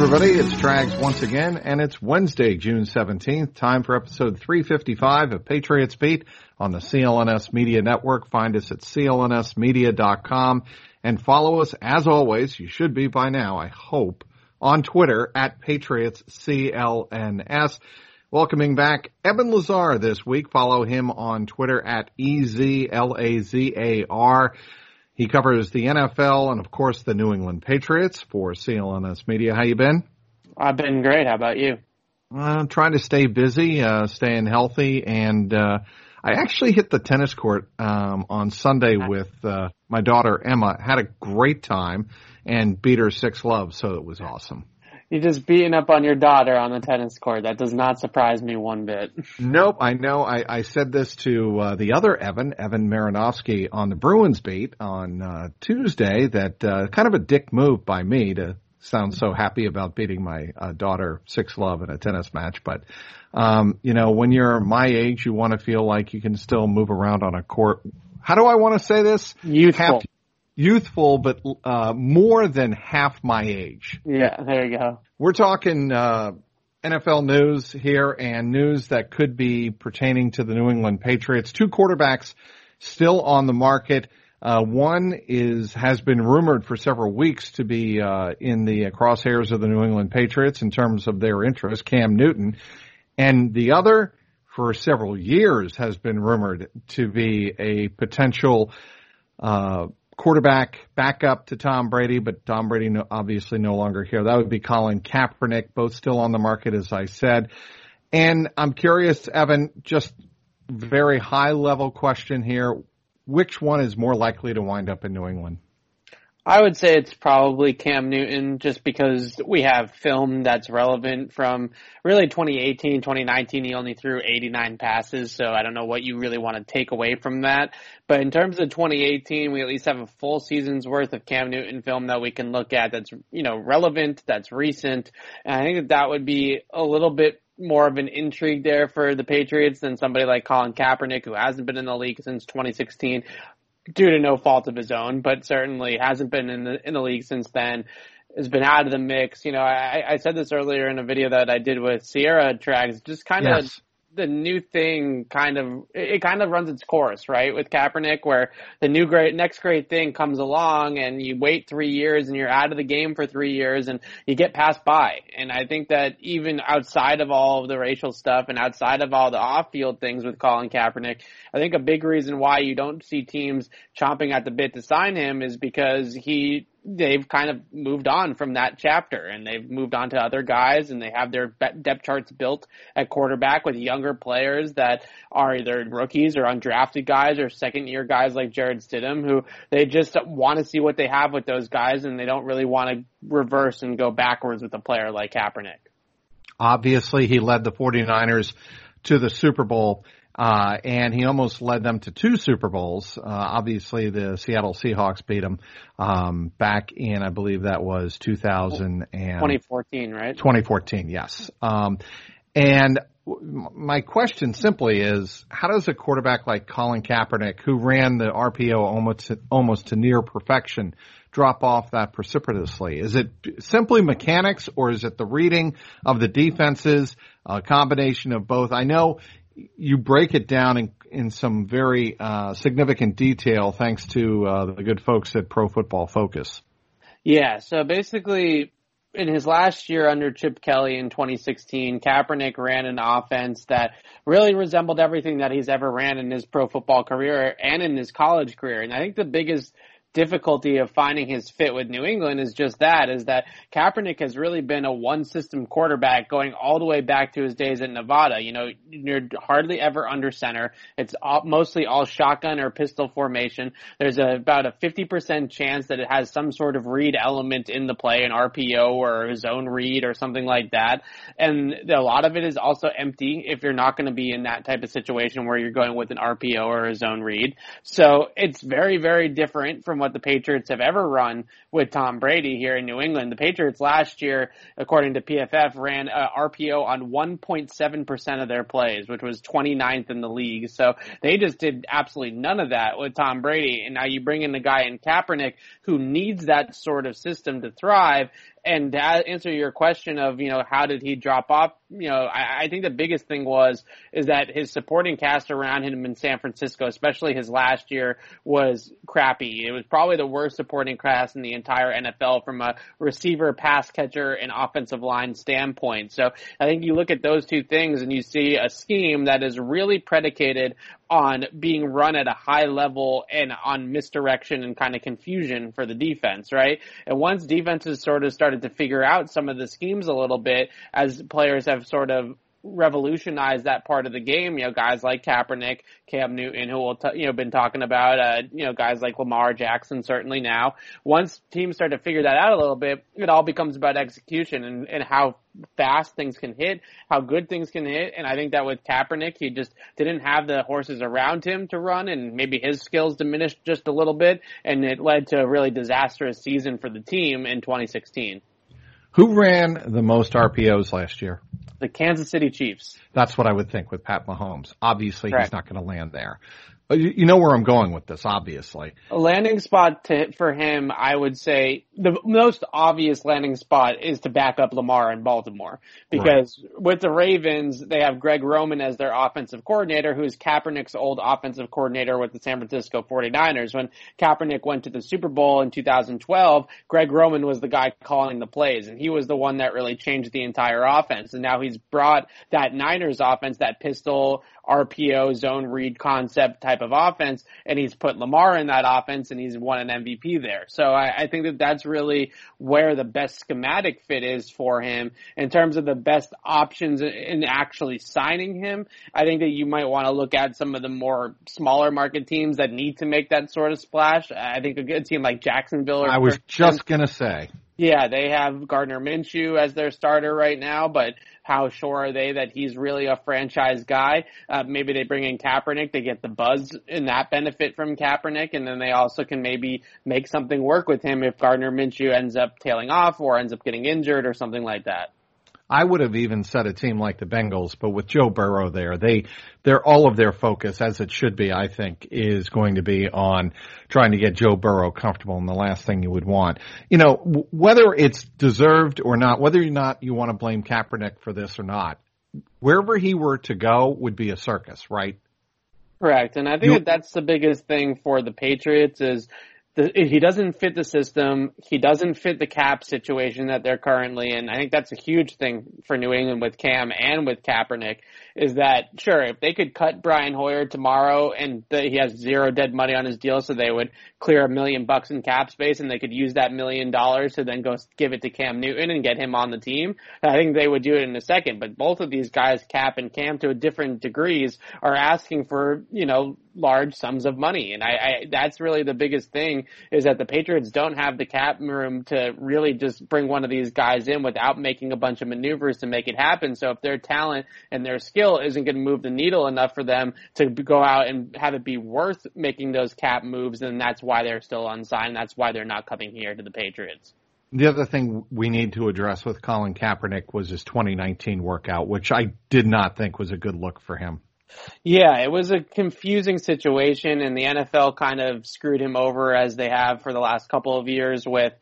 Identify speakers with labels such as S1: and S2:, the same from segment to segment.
S1: everybody, it's Trags once again, and it's Wednesday, June 17th. Time for episode 355 of Patriots Beat on the CLNS Media Network. Find us at clnsmedia.com and follow us as always, you should be by now, I hope, on Twitter at Patriots CLNS. Welcoming back Evan Lazar this week. Follow him on Twitter at EZLAZAR. He covers the NFL and of course the New England Patriots for CLNS Media. How you been?
S2: I've been great. How about you?
S1: Uh, trying to stay busy, uh, staying healthy, and uh, I actually hit the tennis court um, on Sunday with uh, my daughter Emma. Had a great time and beat her six love, so it was awesome.
S2: You're just beating up on your daughter on the tennis court. That does not surprise me one bit.
S1: Nope, I know. I, I said this to uh, the other Evan, Evan Marinofsky, on the Bruins beat on uh, Tuesday. That uh, kind of a dick move by me to sound so happy about beating my uh, daughter six love in a tennis match. But um, you know, when you're my age, you want to feel like you can still move around on a court. How do I want to say this?
S2: Youthful.
S1: Half, youthful, but uh, more than half my age.
S2: Yeah, there you go.
S1: We're talking uh, NFL news here and news that could be pertaining to the New England Patriots. Two quarterbacks still on the market. Uh, one is has been rumored for several weeks to be uh, in the crosshairs of the New England Patriots in terms of their interest, Cam Newton, and the other for several years has been rumored to be a potential uh, quarterback backup to Tom Brady, but Tom Brady no, obviously no longer here. That would be Colin Kaepernick, both still on the market, as I said. And I'm curious, Evan, just very high level question here. Which one is more likely to wind up in New England?
S2: I would say it's probably Cam Newton just because we have film that's relevant from really 2018, 2019. He only threw 89 passes, so I don't know what you really want to take away from that. But in terms of 2018, we at least have a full season's worth of Cam Newton film that we can look at that's, you know, relevant, that's recent. And I think that that would be a little bit more of an intrigue there for the Patriots than somebody like Colin Kaepernick, who hasn't been in the league since 2016 due to no fault of his own, but certainly hasn't been in the in the league since then. Has been out of the mix. You know, I, I said this earlier in a video that I did with Sierra Trags. Just kind of the new thing kind of it kind of runs its course, right? With Kaepernick, where the new great next great thing comes along, and you wait three years, and you're out of the game for three years, and you get passed by. And I think that even outside of all of the racial stuff, and outside of all the off-field things with Colin Kaepernick, I think a big reason why you don't see teams chomping at the bit to sign him is because he they've kind of moved on from that chapter and they've moved on to other guys and they have their depth charts built at quarterback with younger players that are either rookies or undrafted guys or second year guys like Jarrett Stidham who they just want to see what they have with those guys and they don't really want to reverse and go backwards with a player like Kaepernick.
S1: Obviously he led the 49ers to the Super Bowl uh, and he almost led them to two Super Bowls. Uh, obviously the Seattle Seahawks beat him, um, back in, I believe that was 2000 and
S2: 2014, right?
S1: 2014, yes. Um, and my question simply is, how does a quarterback like Colin Kaepernick, who ran the RPO almost almost to near perfection, drop off that precipitously? Is it simply mechanics, or is it the reading of the defenses, a combination of both? I know you break it down in, in some very uh, significant detail thanks to uh, the good folks at Pro Football Focus.
S2: Yeah, so basically, in his last year under Chip Kelly in 2016, Kaepernick ran an offense that really resembled everything that he's ever ran in his pro football career and in his college career. And I think the biggest difficulty of finding his fit with New England is just that, is that Kaepernick has really been a one system quarterback going all the way back to his days at Nevada. You know, you're hardly ever under center. It's all, mostly all shotgun or pistol formation. There's a, about a 50% chance that it has some sort of read element in the play, an RPO or a zone read or something like that. And a lot of it is also empty if you're not going to be in that type of situation where you're going with an RPO or a zone read. So it's very, very different from what what the Patriots have ever run with Tom Brady here in New England. The Patriots last year, according to PFF, ran a RPO on 1.7% of their plays, which was 29th in the league. So they just did absolutely none of that with Tom Brady. And now you bring in the guy in Kaepernick who needs that sort of system to thrive and to answer your question of, you know, how did he drop off? You know, I, I think the biggest thing was, is that his supporting cast around him in San Francisco, especially his last year, was crappy. It was probably the worst supporting cast in the entire NFL from a receiver, pass catcher, and offensive line standpoint. So I think you look at those two things and you see a scheme that is really predicated on being run at a high level and on misdirection and kind of confusion for the defense, right? And once defenses sort of started to figure out some of the schemes a little bit as players have sort of revolutionized that part of the game. You know, guys like Kaepernick, Cam Newton, who will t- you know been talking about. Uh, you know, guys like Lamar Jackson certainly now. Once teams start to figure that out a little bit, it all becomes about execution and, and how fast things can hit, how good things can hit. And I think that with Kaepernick, he just didn't have the horses around him to run, and maybe his skills diminished just a little bit, and it led to a really disastrous season for the team in 2016.
S1: Who ran the most RPOs last year?
S2: The Kansas City Chiefs.
S1: That's what I would think with Pat Mahomes. Obviously, Correct. he's not going to land there. Uh, you know where I'm going with this, obviously.
S2: A landing spot to, for him, I would say the most obvious landing spot is to back up Lamar in Baltimore. Because right. with the Ravens, they have Greg Roman as their offensive coordinator, who is Kaepernick's old offensive coordinator with the San Francisco 49ers. When Kaepernick went to the Super Bowl in 2012, Greg Roman was the guy calling the plays, and he was the one that really changed the entire offense. And now he's brought that Niners offense, that pistol RPO zone read concept type of offense, and he's put Lamar in that offense, and he's won an MVP there. So I, I think that that's really where the best schematic fit is for him in terms of the best options in actually signing him. I think that you might want to look at some of the more smaller market teams that need to make that sort of splash. I think a good team like Jacksonville.
S1: I was just gonna say.
S2: Yeah, they have Gardner Minshew as their starter right now, but how sure are they that he's really a franchise guy? Uh, maybe they bring in Kaepernick, they get the buzz and that benefit from Kaepernick, and then they also can maybe make something work with him if Gardner Minshew ends up tailing off or ends up getting injured or something like that.
S1: I would have even said a team like the Bengals, but with Joe Burrow there, they, they're all of their focus, as it should be, I think, is going to be on trying to get Joe Burrow comfortable and the last thing you would want. You know, whether it's deserved or not, whether or not you want to blame Kaepernick for this or not, wherever he were to go would be a circus, right?
S2: Correct. And I think you, that that's the biggest thing for the Patriots is the, he doesn't fit the system. He doesn't fit the cap situation that they're currently in. I think that's a huge thing for New England with Cam and with Kaepernick is that sure if they could cut Brian Hoyer tomorrow and the, he has zero dead money on his deal, so they would clear a million bucks in cap space and they could use that million dollars to then go give it to Cam Newton and get him on the team. I think they would do it in a second. But both of these guys, Cap and Cam, to a different degrees, are asking for you know large sums of money. And I, I, that's really the biggest thing is that the Patriots don't have the cap room to really just bring one of these guys in without making a bunch of maneuvers to make it happen. So if their talent and their skill isn't going to move the needle enough for them to go out and have it be worth making those cap moves, And that's why they're still unsigned. That's why they're not coming here to the Patriots.
S1: The other thing we need to address with Colin Kaepernick was his 2019 workout, which I did not think was a good look for him.
S2: Yeah, it was a confusing situation and the NFL kind of screwed him over as they have for the last couple of years with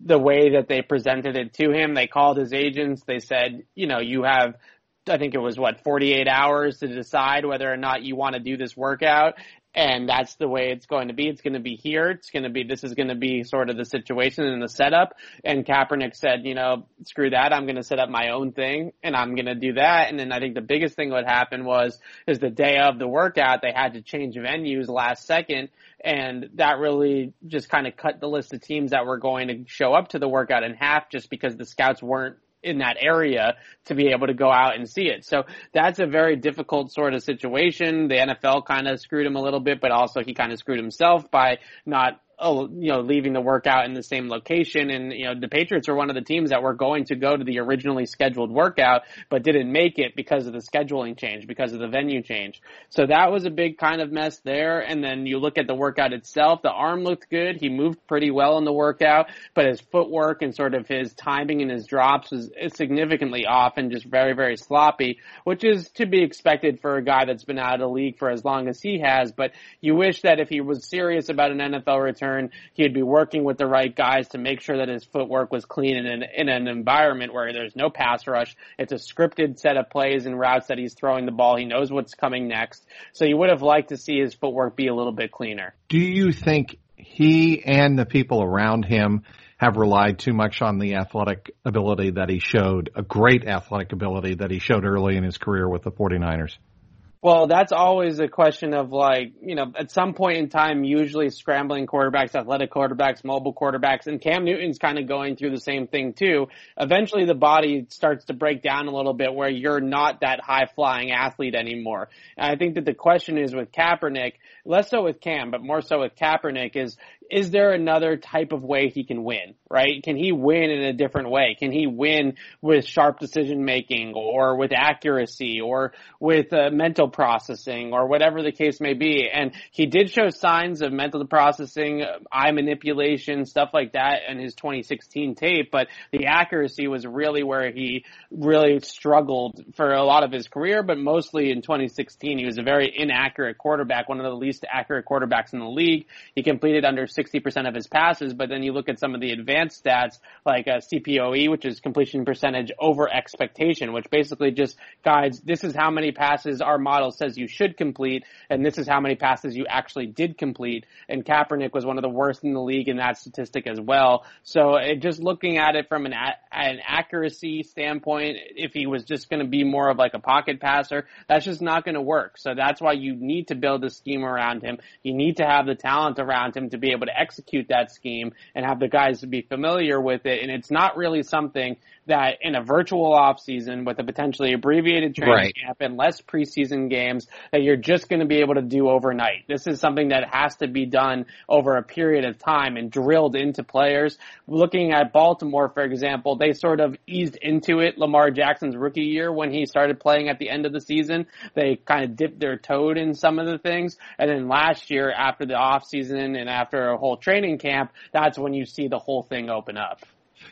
S2: the way that they presented it to him. They called his agents. They said, you know, you have I think it was what 48 hours to decide whether or not you want to do this workout and that's the way it's going to be. It's going to be here. It's going to be, this is going to be sort of the situation and the setup. And Kaepernick said, you know, screw that. I'm going to set up my own thing and I'm going to do that. And then I think the biggest thing what happened was, is the day of the workout, they had to change venues last second. And that really just kind of cut the list of teams that were going to show up to the workout in half just because the scouts weren't in that area to be able to go out and see it. So that's a very difficult sort of situation. The NFL kind of screwed him a little bit, but also he kind of screwed himself by not Oh, you know, leaving the workout in the same location. And, you know, the Patriots are one of the teams that were going to go to the originally scheduled workout, but didn't make it because of the scheduling change, because of the venue change. So that was a big kind of mess there. And then you look at the workout itself, the arm looked good. He moved pretty well in the workout, but his footwork and sort of his timing and his drops was significantly off and just very, very sloppy, which is to be expected for a guy that's been out of the league for as long as he has. But you wish that if he was serious about an NFL return, He'd be working with the right guys to make sure that his footwork was clean in an, in an environment where there's no pass rush. It's a scripted set of plays and routes that he's throwing the ball. He knows what's coming next. So you would have liked to see his footwork be a little bit cleaner.
S1: Do you think he and the people around him have relied too much on the athletic ability that he showed, a great athletic ability that he showed early in his career with the 49ers?
S2: Well, that's always a question of like, you know, at some point in time, usually scrambling quarterbacks, athletic quarterbacks, mobile quarterbacks, and Cam Newton's kind of going through the same thing too. Eventually the body starts to break down a little bit where you're not that high flying athlete anymore. And I think that the question is with Kaepernick, less so with Cam, but more so with Kaepernick is, is there another type of way he can win, right? Can he win in a different way? Can he win with sharp decision making or with accuracy or with uh, mental processing or whatever the case may be? And he did show signs of mental processing, eye manipulation, stuff like that in his 2016 tape, but the accuracy was really where he really struggled for a lot of his career, but mostly in 2016. He was a very inaccurate quarterback, one of the least accurate quarterbacks in the league. He completed under 60% of his passes, but then you look at some of the advanced stats like uh, CPOE, which is completion percentage over expectation, which basically just guides this is how many passes our model says you should complete, and this is how many passes you actually did complete. And Kaepernick was one of the worst in the league in that statistic as well. So it, just looking at it from an, an accuracy standpoint, if he was just going to be more of like a pocket passer, that's just not going to work. So that's why you need to build a scheme around him. You need to have the talent around him to be able to execute that scheme and have the guys to be familiar with it. And it's not really something that in a virtual off season with a potentially abbreviated training right. camp and less preseason games that you're just going to be able to do overnight. This is something that has to be done over a period of time and drilled into players. Looking at Baltimore, for example, they sort of eased into it Lamar Jackson's rookie year when he started playing at the end of the season. They kind of dipped their toe in some of the things. And then last year after the off season and after a whole training camp, that's when you see the whole thing open up.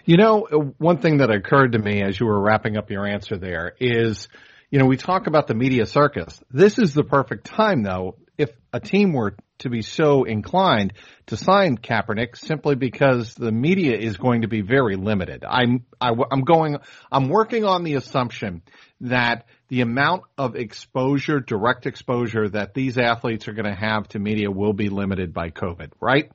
S1: You know, one thing that occurred to me as you were wrapping up your answer there is, you know, we talk about the media circus. This is the perfect time though, if a team were to be so inclined to sign Kaepernick simply because the media is going to be very limited. I'm, I, am i am going, I'm working on the assumption that the amount of exposure, direct exposure that these athletes are going to have to media will be limited by COVID, right?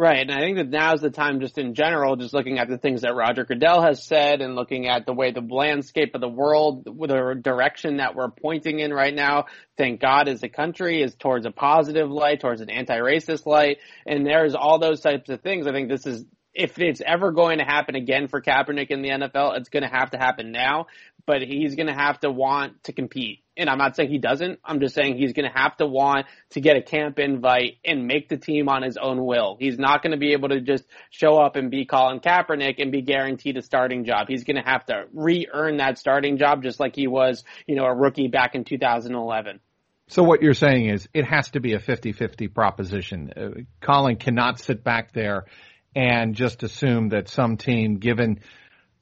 S2: Right, and I think that now is the time, just in general, just looking at the things that Roger Goodell has said, and looking at the way the landscape of the world, the direction that we're pointing in right now. Thank God, as a country, is towards a positive light, towards an anti-racist light, and there's all those types of things. I think this is if it's ever going to happen again for Kaepernick in the NFL, it's going to have to happen now. But he's going to have to want to compete. And I'm not saying he doesn't. I'm just saying he's going to have to want to get a camp invite and make the team on his own will. He's not going to be able to just show up and be Colin Kaepernick and be guaranteed a starting job. He's going to have to re-earn that starting job just like he was, you know, a rookie back in 2011.
S1: So what you're saying is it has to be a 50-50 proposition. Uh, Colin cannot sit back there and just assume that some team, given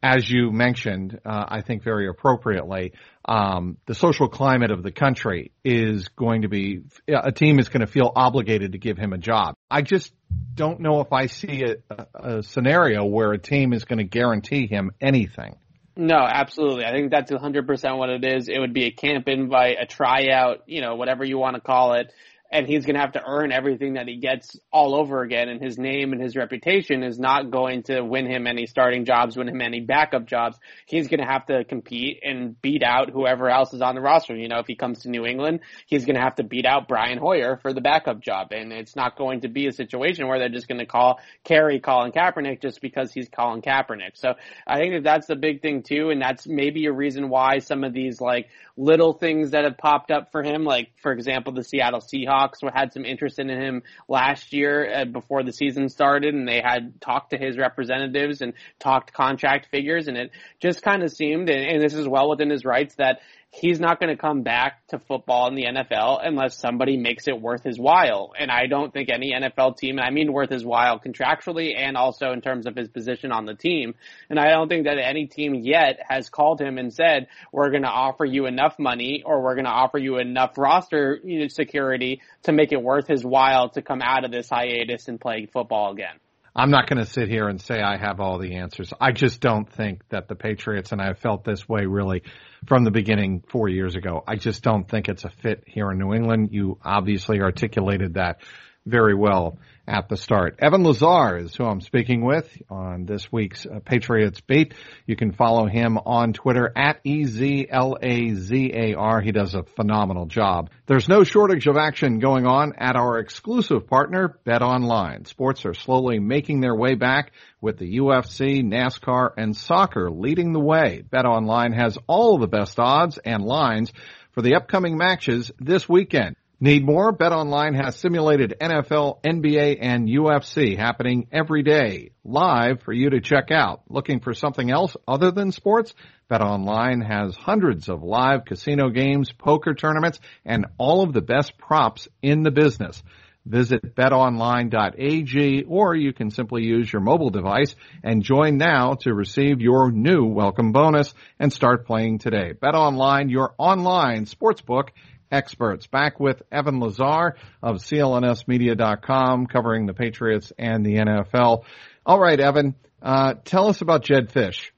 S1: as you mentioned, uh, I think very appropriately, um, the social climate of the country is going to be a team is going to feel obligated to give him a job. I just don't know if I see a, a scenario where a team is going to guarantee him anything.
S2: No, absolutely. I think that's 100% what it is. It would be a camp invite, a tryout, you know, whatever you want to call it and he's going to have to earn everything that he gets all over again. And his name and his reputation is not going to win him any starting jobs, win him any backup jobs. He's going to have to compete and beat out whoever else is on the roster. You know, if he comes to New England, he's going to have to beat out Brian Hoyer for the backup job. And it's not going to be a situation where they're just going to call carry Colin Kaepernick just because he's Colin Kaepernick. So I think that that's the big thing too. And that's maybe a reason why some of these like little things that have popped up for him, like for example, the Seattle Seahawks had some interest in him last year uh, before the season started, and they had talked to his representatives and talked contract figures, and it just kind of seemed, and, and this is well within his rights, that he's not going to come back to football in the NFL unless somebody makes it worth his while. And I don't think any NFL team, and I mean worth his while contractually and also in terms of his position on the team. And I don't think that any team yet has called him and said, we're going to offer you enough money or we're going to offer you enough roster security to make it worth his while to come out of this hiatus and play football again.
S1: I'm not going to sit here and say I have all the answers. I just don't think that the Patriots, and I felt this way really from the beginning four years ago. I just don't think it's a fit here in New England. You obviously articulated that very well at the start. Evan Lazar is who I'm speaking with on this week's uh, Patriots Beat. You can follow him on Twitter at E-Z-L-A-Z-A-R. He does a phenomenal job. There's no shortage of action going on at our exclusive partner, Bet Online. Sports are slowly making their way back with the UFC, NASCAR, and soccer leading the way. Bet Online has all the best odds and lines for the upcoming matches this weekend. Need more? BetOnline has simulated NFL, NBA, and UFC happening every day live for you to check out. Looking for something else other than sports? BetOnline has hundreds of live casino games, poker tournaments, and all of the best props in the business. Visit betonline.ag or you can simply use your mobile device and join now to receive your new welcome bonus and start playing today. BetOnline, your online sportsbook experts. Back with Evan Lazar of CLNSmedia.com covering the Patriots and the NFL. All right, Evan, uh, tell us about Jedd Fisch.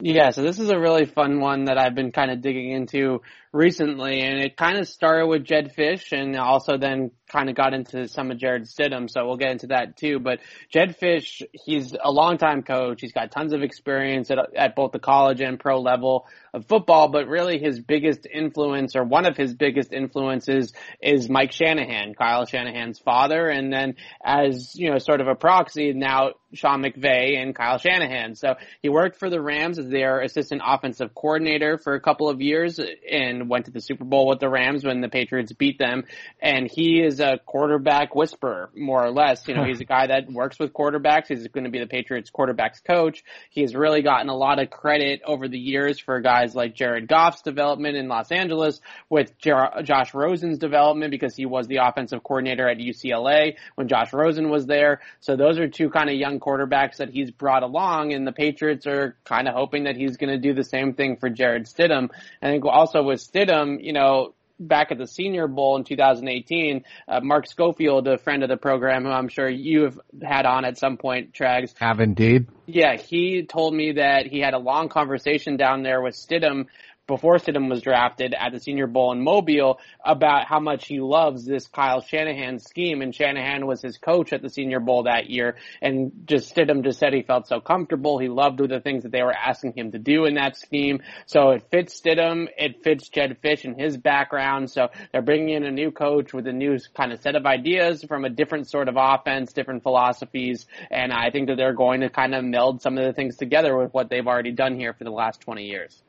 S2: Yeah, so this is a really fun one that I've been kind of digging into recently, and it kind of started with Jedd Fisch, and also then kind of got into some of Jarrett Stidham, so we'll get into that too. But Jedd Fisch, he's a longtime coach. He's got tons of experience at, at both the college and pro level of football, but really his biggest influence or one of his biggest influences is Mike Shanahan, Kyle Shanahan's father, and then as, you know, sort of a proxy now Sean McVay and Kyle Shanahan. So he worked for the Rams as their assistant offensive coordinator for a couple of years and went to the Super Bowl with the Rams when the Patriots beat them. And he is a quarterback whisperer, more or less. You know, he's a guy that works with quarterbacks. He's going to be the Patriots quarterbacks coach. He has really gotten a lot of credit over the years for guys like Jared Goff's development in Los Angeles with Jer- Josh Rosen's development because he was the offensive coordinator at UCLA when Josh Rosen was there. So those are two kind of young quarterbacks that he's brought along and the Patriots are kind of hoping that he's going to do the same thing for Jarrett Stidham. I think also with Stidham, you know, back at the Senior Bowl in 2018, uh, Mark Schofield, a friend of the program, who I'm sure you have had on at some point, Trags.
S1: Have indeed.
S2: Yeah, he told me that he had a long conversation down there with Stidham before Stidham was drafted at the Senior Bowl in Mobile about how much he loves this Kyle Shanahan scheme. And Shanahan was his coach at the Senior Bowl that year. And just Stidham just said he felt so comfortable. He loved the things that they were asking him to do in that scheme. So it fits Stidham. It fits Jedd Fisch and his background. So they're bringing in a new coach with a new kind of set of ideas from a different sort of offense, different philosophies. And I think that they're going to kind of meld some of the things together with what they've already done here for the last 20 years.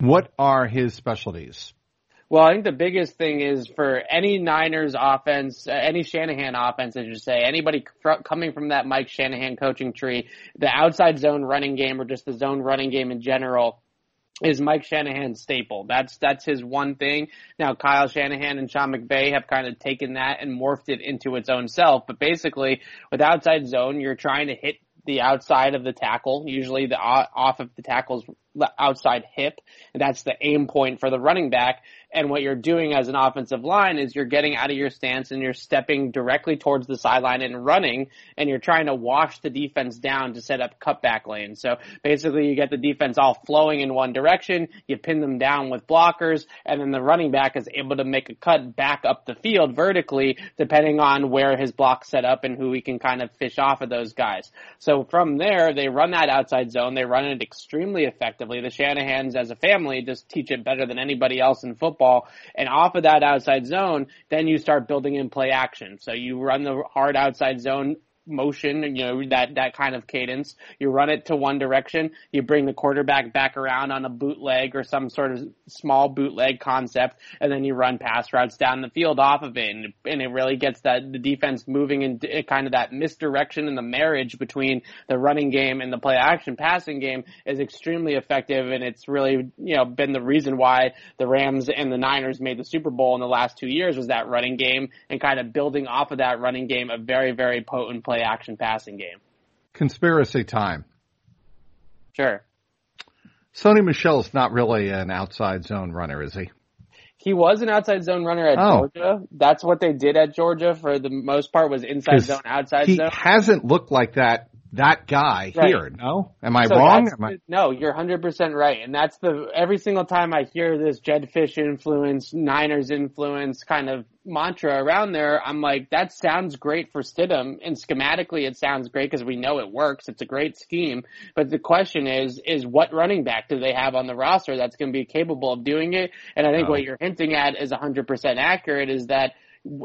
S1: What are his specialties?
S2: Well, I think the biggest thing is for any Niners offense, uh, any Shanahan offense, as you say, anybody coming from that Mike Shanahan coaching tree, the outside zone running game or just the zone running game in general is Mike Shanahan's staple. That's that's his one thing. Now Kyle Shanahan and Sean McVay have kind of taken that and morphed it into its own self. But basically, with outside zone, you're trying to hit the outside of the tackle, usually the off of the tackle's outside hip. And that's the aim point for the running back. And what you're doing as an offensive line is you're getting out of your stance and you're stepping directly towards the sideline and running and you're trying to wash the defense down to set up cutback lanes. So basically you get the defense all flowing in one direction, you pin them down with blockers, and then the running back is able to make a cut back up the field vertically depending on where his block set up and who he can kind of fish off of those guys. So from there, they run that outside zone, they run it extremely effectively. The Shanahans as a family just teach it better than anybody else in football football. And off of that outside zone, then you start building in play action. So you run the hard outside zone motion, you know, that, that kind of cadence. You run it to one direction, you bring the quarterback back around on a bootleg or some sort of small bootleg concept, and then you run pass routes down the field off of it. And, and it really gets that, the defense moving in kind of that misdirection and the marriage between the running game and the play action passing game is extremely effective. And it's really, you know, been the reason why the Rams and the Niners made the Super Bowl in the last two years was that running game and kind of building off of that running game, a very, very potent play action passing game.
S1: Conspiracy time.
S2: Sure.
S1: Sony Michel's not really an outside zone runner, is he?
S2: He was an outside zone runner at oh. Georgia. That's what they did at Georgia for the most part was inside zone, outside
S1: he
S2: zone.
S1: He hasn't looked like that that guy right. here. No, am I so wrong? Am I...
S2: No, you're 100% right. And that's the every single time I hear this Jedd Fisch influence, Niners influence kind of mantra around there, I'm like, that sounds great for Stidham, and schematically it sounds great because we know it works. It's a great scheme. But the question is, is what running back do they have on the roster that's going to be capable of doing it? And I think oh. what you're hinting at is 100% accurate. Is that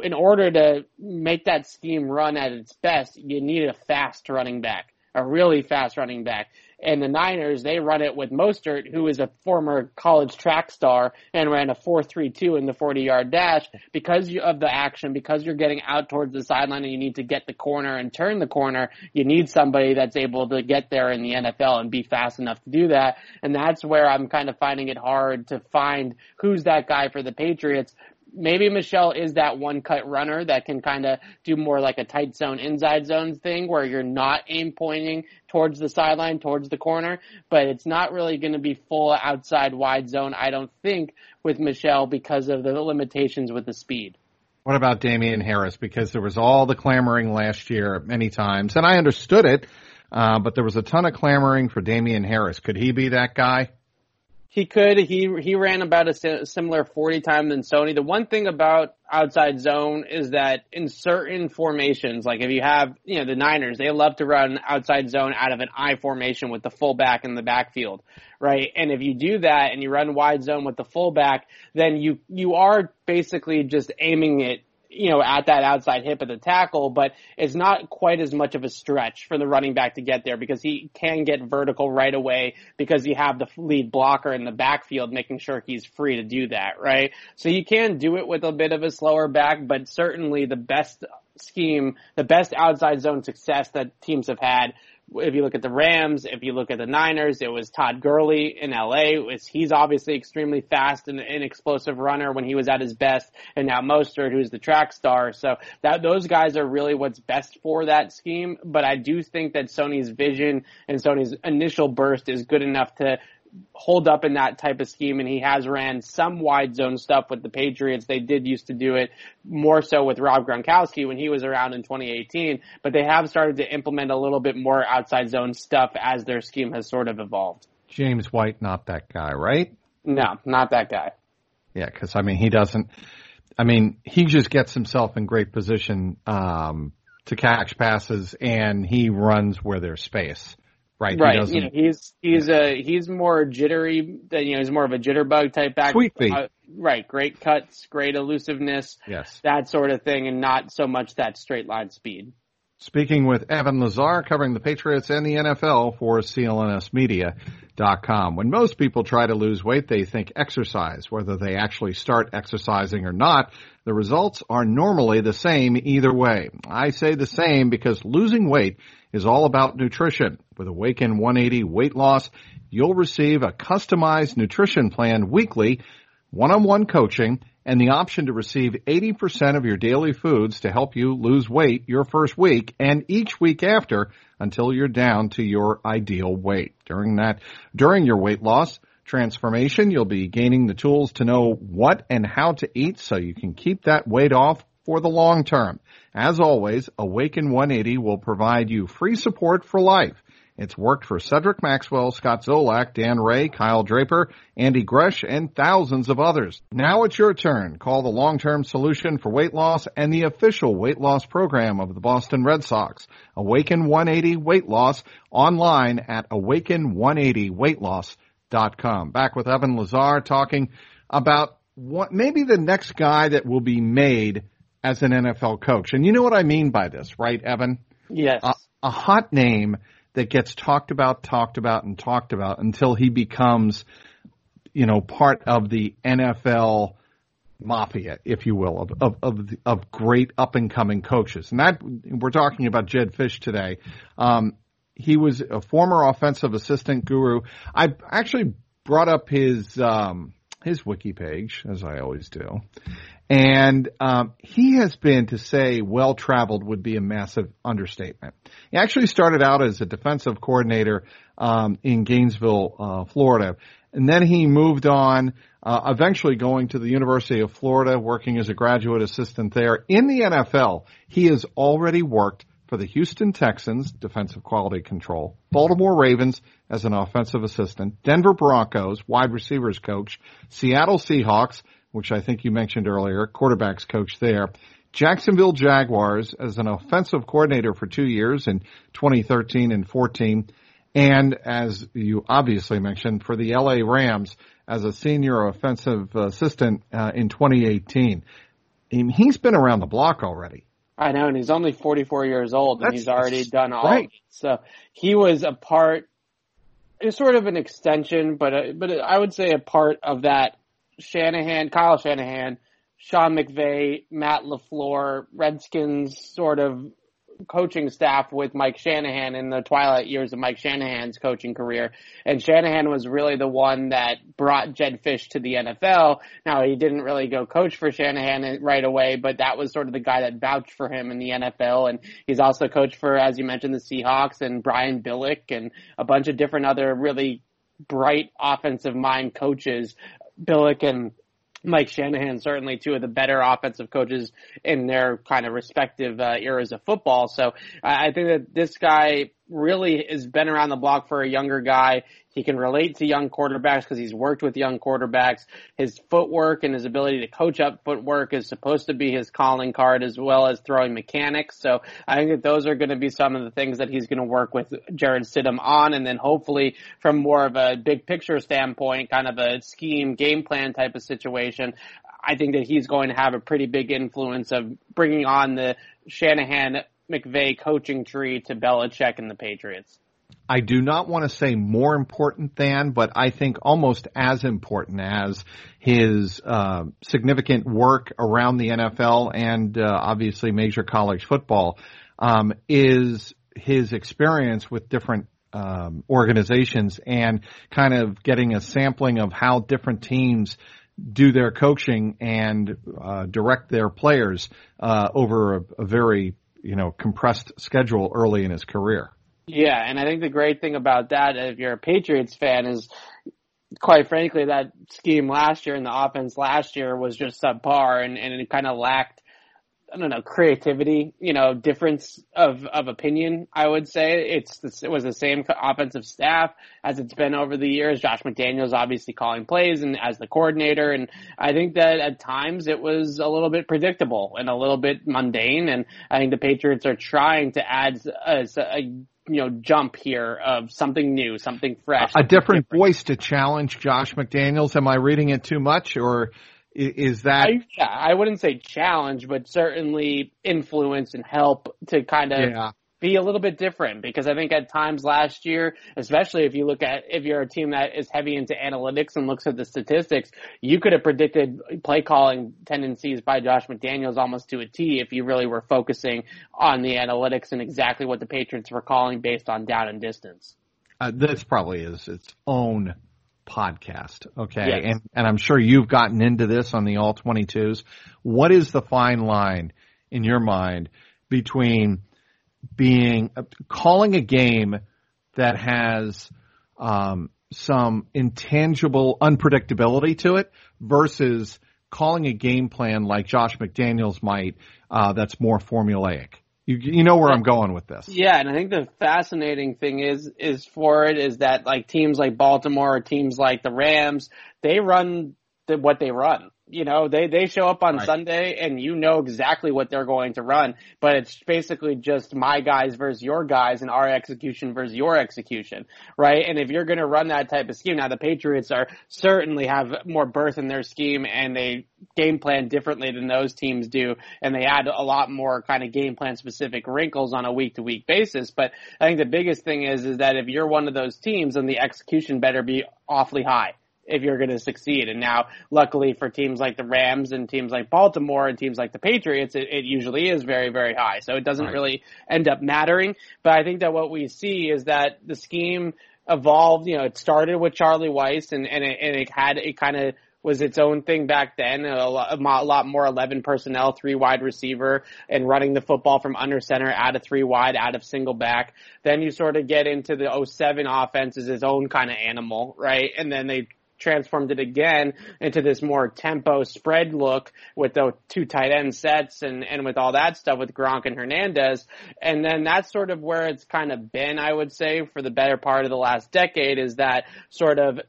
S2: in order to make that scheme run at its best, you need a fast running back, a really fast running back. And the Niners, they run it with Mostert, who is a former college track star and ran a 4.32 in the 40 yard dash because of the action, because you're getting out towards the sideline and you need to get the corner and turn the corner. You need somebody that's able to get there in the NFL and be fast enough to do that. And that's where I'm kind of finding it hard to find who's that guy for the Patriots maybe Michel is that one cut runner that can kind of do more like a tight zone, inside zone thing where you're not aim pointing towards the sideline, towards the corner, but it's not really going to be full outside wide zone, I don't think, with Michel because of the limitations with the speed.
S1: What about Damien Harris? Because there was all the clamoring last year many times, and I understood it, uh, but there was a ton of clamoring for Damien Harris. Could he be that guy?
S2: He could. He he ran about a similar 40 time than Sony. The one thing about outside zone is that in certain formations, like if you have, you know, the Niners, they love to run outside zone out of an I formation with the fullback in the backfield, right? And if you do that and you run wide zone with the fullback, then you you are basically just aiming it you know, at that outside hip of the tackle, but it's not quite as much of a stretch for the running back to get there because he can get vertical right away because you have the lead blocker in the backfield making sure he's free to do that, right? So you can do it with a bit of a slower back, but certainly the best scheme, the best outside zone success that teams have had if you look at the Rams, if you look at the Niners, it was Todd Gurley in LA. Was, he's obviously extremely fast and an explosive runner when he was at his best. And now Mostert, who's the track star. So that, those guys are really what's best for that scheme. But I do think that Sony's vision and Sony's initial burst is good enough to hold up in that type of scheme and he has ran some wide zone stuff with the Patriots. They did used to do it more so with Rob Gronkowski when he was around in 2018, but they have started to implement a little bit more outside zone stuff as their scheme has sort of evolved.
S1: James White, not that guy, right?
S2: No, not that guy.
S1: Yeah, because I mean, he doesn't. I mean, he just gets himself in great position um, to catch passes, and he runs where there's space. Right.
S2: Right. He you know, he's he's a he's more jittery. Than you know, he's more of a jitterbug type back.
S1: Uh,
S2: right. Great cuts, great elusiveness.
S1: Yes.
S2: That sort of thing, and not so much that straight line speed.
S1: Speaking with Evan Lazar, covering the Patriots and the NFL for CLNSmedia.com. When most people try to lose weight, they think exercise. Whether they actually start exercising or not, the results are normally the same either way. I say the same because losing weight is all about nutrition. With Awaken 180 weight loss, you'll receive a customized nutrition plan weekly, one-on-one coaching, and the option to receive 80% of your daily foods to help you lose weight your first week and each week after until you're down to your ideal weight. During that, during your weight loss transformation, you'll be gaining the tools to know what and how to eat so you can keep that weight off for the long term. As always, Awaken 180 will provide you free support for life. It's worked for Cedric Maxwell, Scott Zolak, Dan Ray, Kyle Draper, Andy Gresh, and thousands of others. Now it's your turn. Call the long-term solution for weight loss and the official weight loss program of the Boston Red Sox. Awaken 180 Weight Loss online at awaken180weightloss.com. Back with Evan Lazar talking about what maybe the next guy that will be made as an NFL coach. And you know what I mean by this, right, Evan?
S2: Yes.
S1: A, a hot name that gets talked about, talked about, and talked about until he becomes, you know, part of the NFL mafia, if you will, of of of, of great up and coming coaches. And that we're talking about Jedd Fisch today. Um, he was a former offensive assistant guru. I actually brought up his um, his wiki page as I always do, and um, he has been to say well traveled would be a massive understatement. He actually started out as a defensive coordinator um, in Gainesville, uh, Florida, and then he moved on. Uh, eventually going to the University of Florida, working as a graduate assistant there. In the NFL, he has already worked for the Houston Texans, defensive quality control, Baltimore Ravens as an offensive assistant, Denver Broncos, wide receivers coach, Seattle Seahawks, which I think you mentioned earlier, quarterbacks coach there, Jacksonville Jaguars as an offensive coordinator for two years in 2013 and 14, and as you obviously mentioned, for the LA Rams as a senior offensive assistant uh, in 2018. He's been around the block already.
S2: I know, and he's only 44 years old, and
S1: That's-
S2: he's already done all.
S1: right.
S2: So he was a part. It's sort of an extension, but uh, but I would say a part of that Shanahan, Kyle Shanahan, Sean McVay, Matt Lafleur, Redskins sort of coaching staff with Mike Shanahan in the twilight years of Mike Shanahan's coaching career. And Shanahan was really the one that brought Jedd Fisch to the NFL. Now he didn't really go coach for Shanahan right away, but that was sort of the guy that vouched for him in the NFL. And he's also coached for, as you mentioned, the Seahawks and Brian Billick and a bunch of different other really bright offensive mind coaches. Billick and Mike Shanahan, certainly two of the better offensive coaches in their kind of respective uh, eras of football. So I I think that this guy really has been around the block for a younger guy. He can relate to young quarterbacks because he's worked with young quarterbacks. His footwork and his ability to coach up footwork is supposed to be his calling card as well as throwing mechanics. So I think that those are going to be some of the things that he's going to work with Jarrett Stidham on. And then hopefully from more of a big picture standpoint, kind of a scheme game plan type of situation, I think that he's going to have a pretty big influence of bringing on the Shanahan McVay coaching tree to Belichick and the Patriots.
S1: I do not want to say more important than, but I think almost as important as his uh, significant work around the NFL and uh, obviously major college football um, is his experience with different um, organizations and kind of getting a sampling of how different teams do their coaching and uh, direct their players uh, over a, a very you know compressed schedule early in his career.
S2: Yeah, and I think the great thing about that, if you're a Patriots fan, is quite frankly that scheme last year and the offense last year was just subpar and, and it kind of lacked I don't know, creativity, you know, difference of, of opinion, I would say. It's, it was the same offensive staff as it's been over the years. Josh McDaniels obviously calling plays and as the coordinator. And I think that at times it was a little bit predictable and a little bit mundane. And I think the Patriots are trying to add a, a you know, jump here of something new, something fresh.
S1: A different, different voice to challenge Josh McDaniels. Am I reading it too much or is that?
S2: I, yeah, I wouldn't say challenge, but certainly influence and help to kind of
S1: yeah.
S2: be a little bit different. Because I think at times last year, especially if you look at if you're a team that is heavy into analytics and looks at the statistics, you could have predicted play calling tendencies by Josh McDaniels almost to a T if you really were focusing on the analytics and exactly what the Patriots were calling based on down and distance.
S1: Uh, this probably is its own podcast. Okay.
S2: Yes.
S1: And, and I'm sure you've gotten into this on the all 22s. What is the fine line in your mind between being, calling a game that has, um, some intangible unpredictability to it versus calling a game plan like Josh McDaniels might, uh, that's more formulaic? You, you know where I'm going with this.
S2: Yeah, and I think the fascinating thing is is for it is that like teams like Baltimore or teams like the Rams, they run the, what they run. You know, they, they show up on
S1: Right.
S2: Sunday and you know exactly what they're going to run, but it's basically just my guys versus your guys and our execution versus your execution, right? And if you're going to run that type of scheme, now the Patriots are certainly have more birth in their scheme and they game plan differently than those teams do and they add a lot more kind of game plan specific wrinkles on a week to week basis. But I think the biggest thing is, is that if you're one of those teams, then the execution better be awfully high if you're going to succeed. And now, luckily for teams like the Rams and teams like Baltimore and teams like the Patriots, it, it usually is very, very high. So it doesn't
S1: Right.
S2: really end up mattering. But I think that what we see is that the scheme evolved. You know, it started with Charlie Weis and, and it, and it had, it kind of was its own thing back then. A lot, a lot more 11 personnel, three wide receiver and running the football from under center out of three wide, out of single back. Then you sort of get into the 07 offense as its own kind of animal, right? And then they transformed it again into this more tempo spread look with the two tight end sets and, and with all that stuff with Gronk and Hernandez. And then that's sort of where it's kind of been, I would say, for the better part of the last decade is that sort of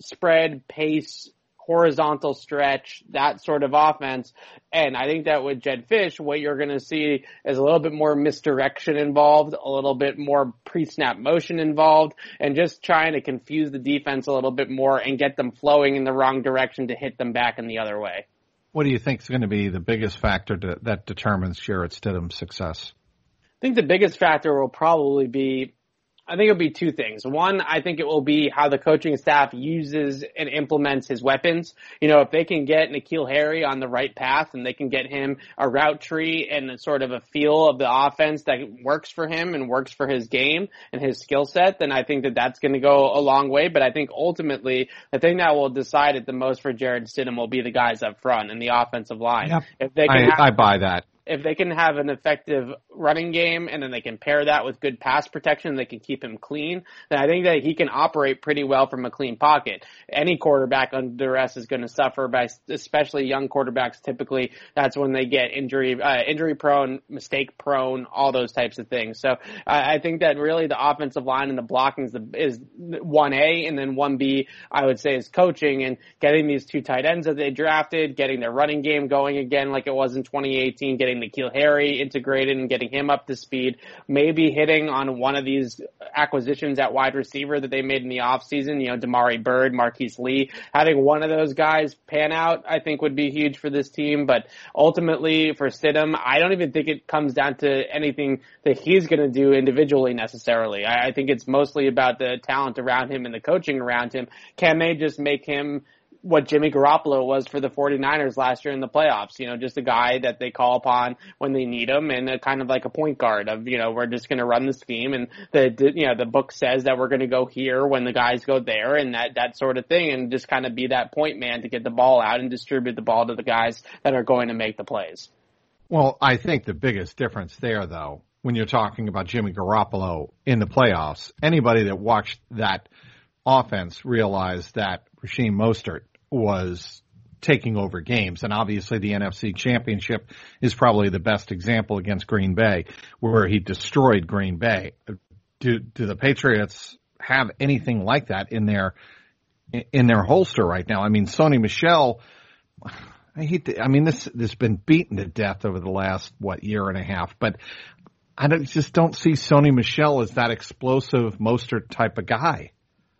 S2: spread pace horizontal stretch, that sort of offense. And I think that with Jedd Fisch, what you're going to see is a little bit more misdirection involved, a little bit more pre-snap motion involved, and just trying to confuse the defense a little bit more and get them flowing in the wrong direction to hit them back in the other way.
S1: What do you think is going to be the biggest factor to, that determines Jarrett Stidham's success?
S2: I think the biggest factor will probably be I think it'll be two things. One, I think it will be how the coaching staff uses and implements his weapons. You know, if they can get N'Keal Harry on the right path and they can get him a route tree and a sort of a feel of the offense that works for him and works for his game and his skill set, then I think that that's going to go a long way. But I think ultimately the thing that will decide it the most for Jarrett Stidham will be the guys up front and the offensive line.
S1: Yep.
S2: If they can
S1: I,
S2: have,
S1: I buy that.
S2: If they can have an effective running game and then they can pair that with good pass protection, they can keep him clean, then I think that he can operate pretty well from a clean pocket. Any quarterback under duress is going to suffer by, especially young quarterbacks typically, that's when they get injury, uh, injury prone, mistake prone, all those types of things. So I I think that really the offensive line and the blocking is, the, is 1A and then 1B, I would say is coaching and getting these two tight ends that they drafted, getting their running game going again like it was in 2018, getting N'Keal Harry integrated and getting him up to speed, maybe hitting on one of these acquisitions at wide receiver that they made in the offseason, you know, Damiere Byrd, Marquise Lee, having one of those guys pan out, I think would be huge for this team. But ultimately for Stidham, I don't even think it comes down to anything that he's going to do individually necessarily. I, I think it's mostly about the talent around him and the coaching around him. Can they just make him what Jimmy Garoppolo was for the 49ers last year in the playoffs. You know, just a guy that they call upon when they need him and a kind of like a point guard of, you know, we're just going to run the scheme and the, you know, the book says that we're going to go here when the guys go there and that, that sort of thing and just kind of be that point man to get the ball out and distribute the ball to the guys that are going to make the plays.
S1: Well, I think the biggest difference there, though, when you're talking about Jimmy Garoppolo in the playoffs, anybody that watched that offense realized that Raheem Mostert was taking over games. And obviously the NFC championship is probably the best example against Green Bay where he destroyed Green Bay. Do, do the Patriots have anything like that in their, in their holster right now? I mean, Sony Michel, I hate to, I mean, this, this has been beaten to death over the last, what, year and a half, but I don't, just don't see Sony Michel as that explosive Mostert type of guy.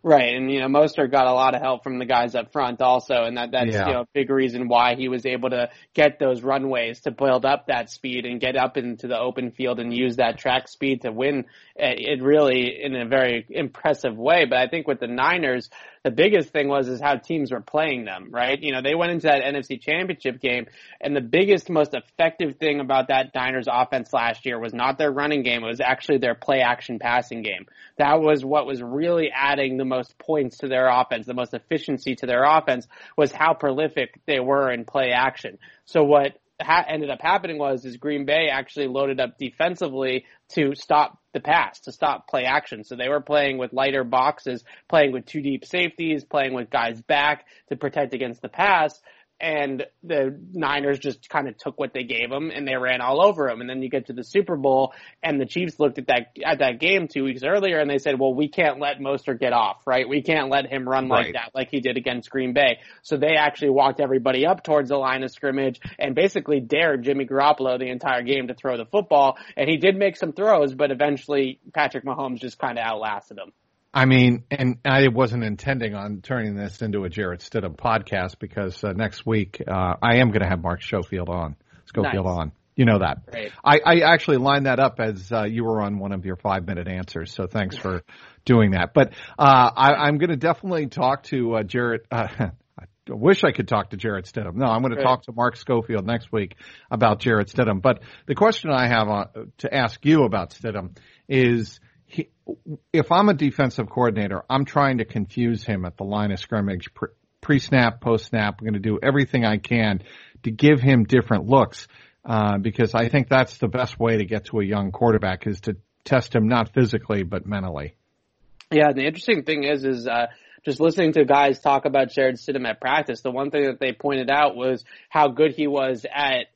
S2: Right, and you know, Mostert got a lot of help from the guys up front also, and that that's
S1: Yeah.
S2: you know a big reason why he was able to get those runways to build up that speed and get up into the open field and use that track speed to win it it really in a very impressive way. But I think with the Niners, the biggest thing was is how teams were playing them, right? You know, they went into that NFC championship game and the biggest, most effective thing about that Niners offense last year was not their running game, it was actually their play action passing game. That was what was really adding the most points to their offense, the most efficiency to their offense was how prolific they were in play action. So what ha- ended up happening was is Green Bay actually loaded up defensively to stop the pass, to stop play action. So they were playing with lighter boxes, playing with two deep safeties, playing with guys back to protect against the pass. And the Niners just kind of took what they gave them and they ran all over them. And then you get to the Super Bowl and the Chiefs looked at that at that game two weeks earlier and they said, well, we can't let Mostert get off, right? We can't let him run like right. that, like he did against Green Bay. So they actually walked everybody up towards the line of scrimmage and basically dared Jimmy Garoppolo the entire game to throw the football. And he did make some throws, but eventually Patrick Mahomes just kind of outlasted him.
S1: I mean, and I wasn't intending on turning this into a Jarrett Stidham podcast because uh, next week uh, I am going to have Mark Schofield on, Schofield nice. on. You know that.
S2: Right.
S1: I, I actually lined that up as uh, you were on one of your five minute answers, so thanks for doing that. But uh, I, I'm going to definitely talk to uh, Jarrett. Uh, I wish I could talk to Jarrett Stidham. No, I'm going to right. talk to Mark Schofield next week about Jarrett Stidham. But the question I have on, to ask you about Stidham is if I'm a defensive coordinator, I'm trying to confuse him at the line of scrimmage, pre snap, post snap. I'm going to do everything I can to give him different looks, uh, because I think that's the best way to get to a young quarterback is to test him not physically but mentally.
S2: Yeah, the interesting thing is, is uh, just listening to guys talk about Jarrett Stidham at practice. The one thing that they pointed out was how good he was at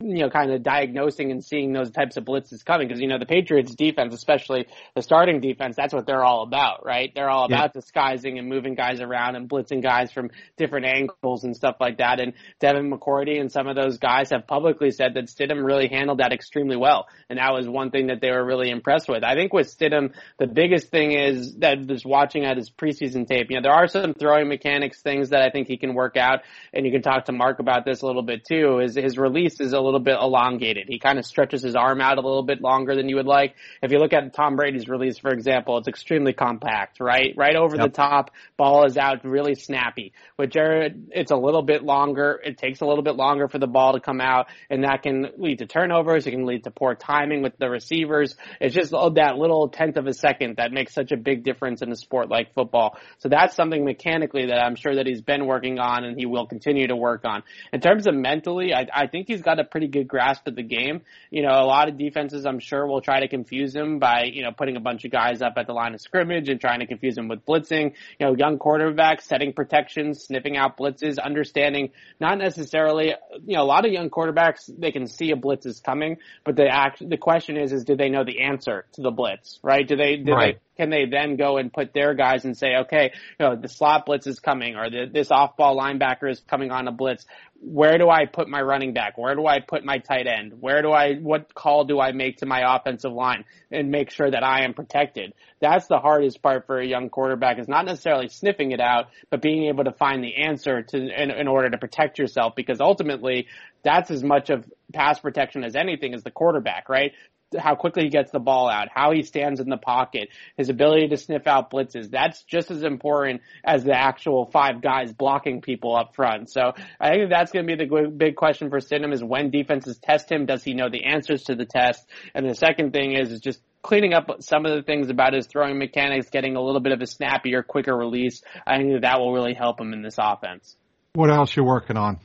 S2: you know, kind of diagnosing and seeing those types of blitzes coming. Because, you know, the Patriots defense, especially the starting defense, that's what they're all about, right? They're all about yeah. disguising and moving guys around and blitzing guys from different angles and stuff like that. And Devin McCourty and some of those guys have publicly said that Stidham really handled that extremely well. And that was one thing that they were really impressed with. I think with Stidham, the biggest thing is that just watching at his preseason tape, you know, there are some throwing mechanics things that I think he can work out. And you can talk to Mark about this a little bit too, is his release is a little bit elongated. He kind of stretches his arm out a little bit longer than you would like. If you look at Tom Brady's release, for example, it's extremely compact, right? Right over yep. the top, ball is out, really snappy. With Jarrett, it's a little bit longer. It takes a little bit longer for the ball to come out, and that can lead to turnovers. It can lead to poor timing with the receivers. It's just that little tenth of a second that makes such a big difference in a sport like football. So that's something mechanically that I'm sure that he's been working on and he will continue to work on. In terms of mentally, I, I think he's got a pretty good grasp of the game. You know, a lot of defenses, I'm sure, will try to confuse him by, you know, putting a bunch of guys up at the line of scrimmage and trying to confuse him with blitzing. You know, young quarterbacks setting protections, sniffing out blitzes, understanding not necessarily, you know, a lot of young quarterbacks, they can see a blitz is coming, but the act, the question is, is do they know the answer to the blitz, right? Do they, do right. they, can they then go and put their guys and say, okay, you know, the slot blitz is coming or the, this off ball linebacker is coming on a blitz. Where do I put my running back? Where do I put my tight end? Where do I, what call do I make to my offensive line and make sure that I am protected? That's the hardest part for a young quarterback is not necessarily sniffing it out, but being able to find the answer to, in, in order to protect yourself because ultimately that's as much of pass protection as anything as the quarterback, right? How quickly he gets the ball out, how he stands in the pocket, his ability to sniff out blitzes. That's just as important as the actual five guys blocking people up front. So I think that's going to be the big question for Stidham is when defenses test him, does he know the answers to the test? And the second thing is, is just cleaning up some of the things about his throwing mechanics, getting a little bit of a snappier, quicker release. I think that, that will really help him in this offense.
S1: What else you working on?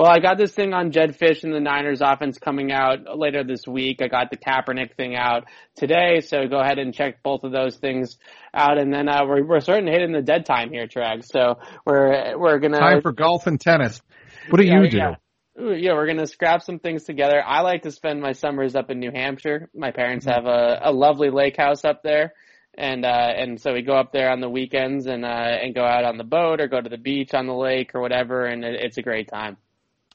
S2: Well, I got this thing on Jedd Fisch and the Niners offense coming out later this week. I got the Kaepernick thing out today, so go ahead and check both of those things out. And then uh, we're we're starting to hit in the dead time here, Trag. So we're we're gonna
S1: time for golf and tennis. What do yeah, you do?
S2: Yeah. Yeah, we're gonna scrap some things together. I like to spend my summers up in New Hampshire. My parents mm-hmm. have a, a lovely lake house up there, and uh, and so we go up there on the weekends and uh, and go out on the boat or go to the beach on the lake or whatever, and it, it's a great time.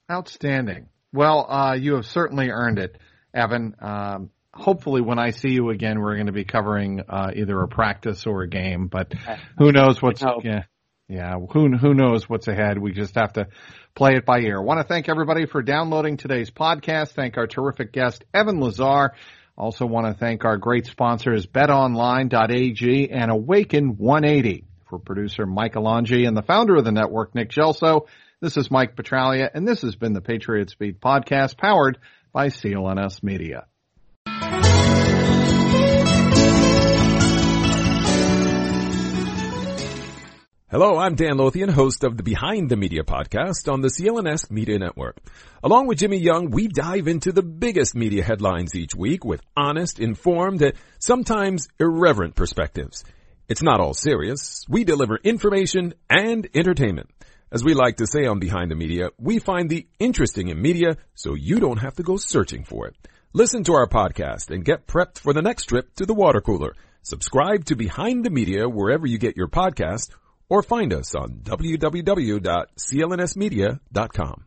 S1: Outstanding. Well, uh, you have certainly earned it, Evan. Um, hopefully, when I see you again, we're going to be covering uh, either a practice or a game. But who knows what's yeah, yeah. Who who knows what's ahead? We just have to play it by ear. I want to thank everybody for downloading today's podcast. Thank our terrific guest Evan Lazar. Also want to thank our great sponsors BetOnline.ag and Awaken 180 for producer Mike Alonji and the founder of the network Nick Gelso. This is Mike Petraglia, and this has been the Patriot Speed podcast powered by CLNS Media.
S3: Hello, I'm Dan Lothian, host of the Behind the Media podcast on the CLNS Media Network. Along with Jimmy Young, we dive into the biggest media headlines each week with honest, informed, and sometimes irreverent perspectives. It's not all serious. We deliver information and entertainment. As we like to say on Behind the Media, we find the interesting in media so you don't have to go searching for it. Listen to our podcast and get prepped for the next trip to the water cooler. Subscribe to Behind the Media wherever you get your podcast or find us on www.clnsmedia.com.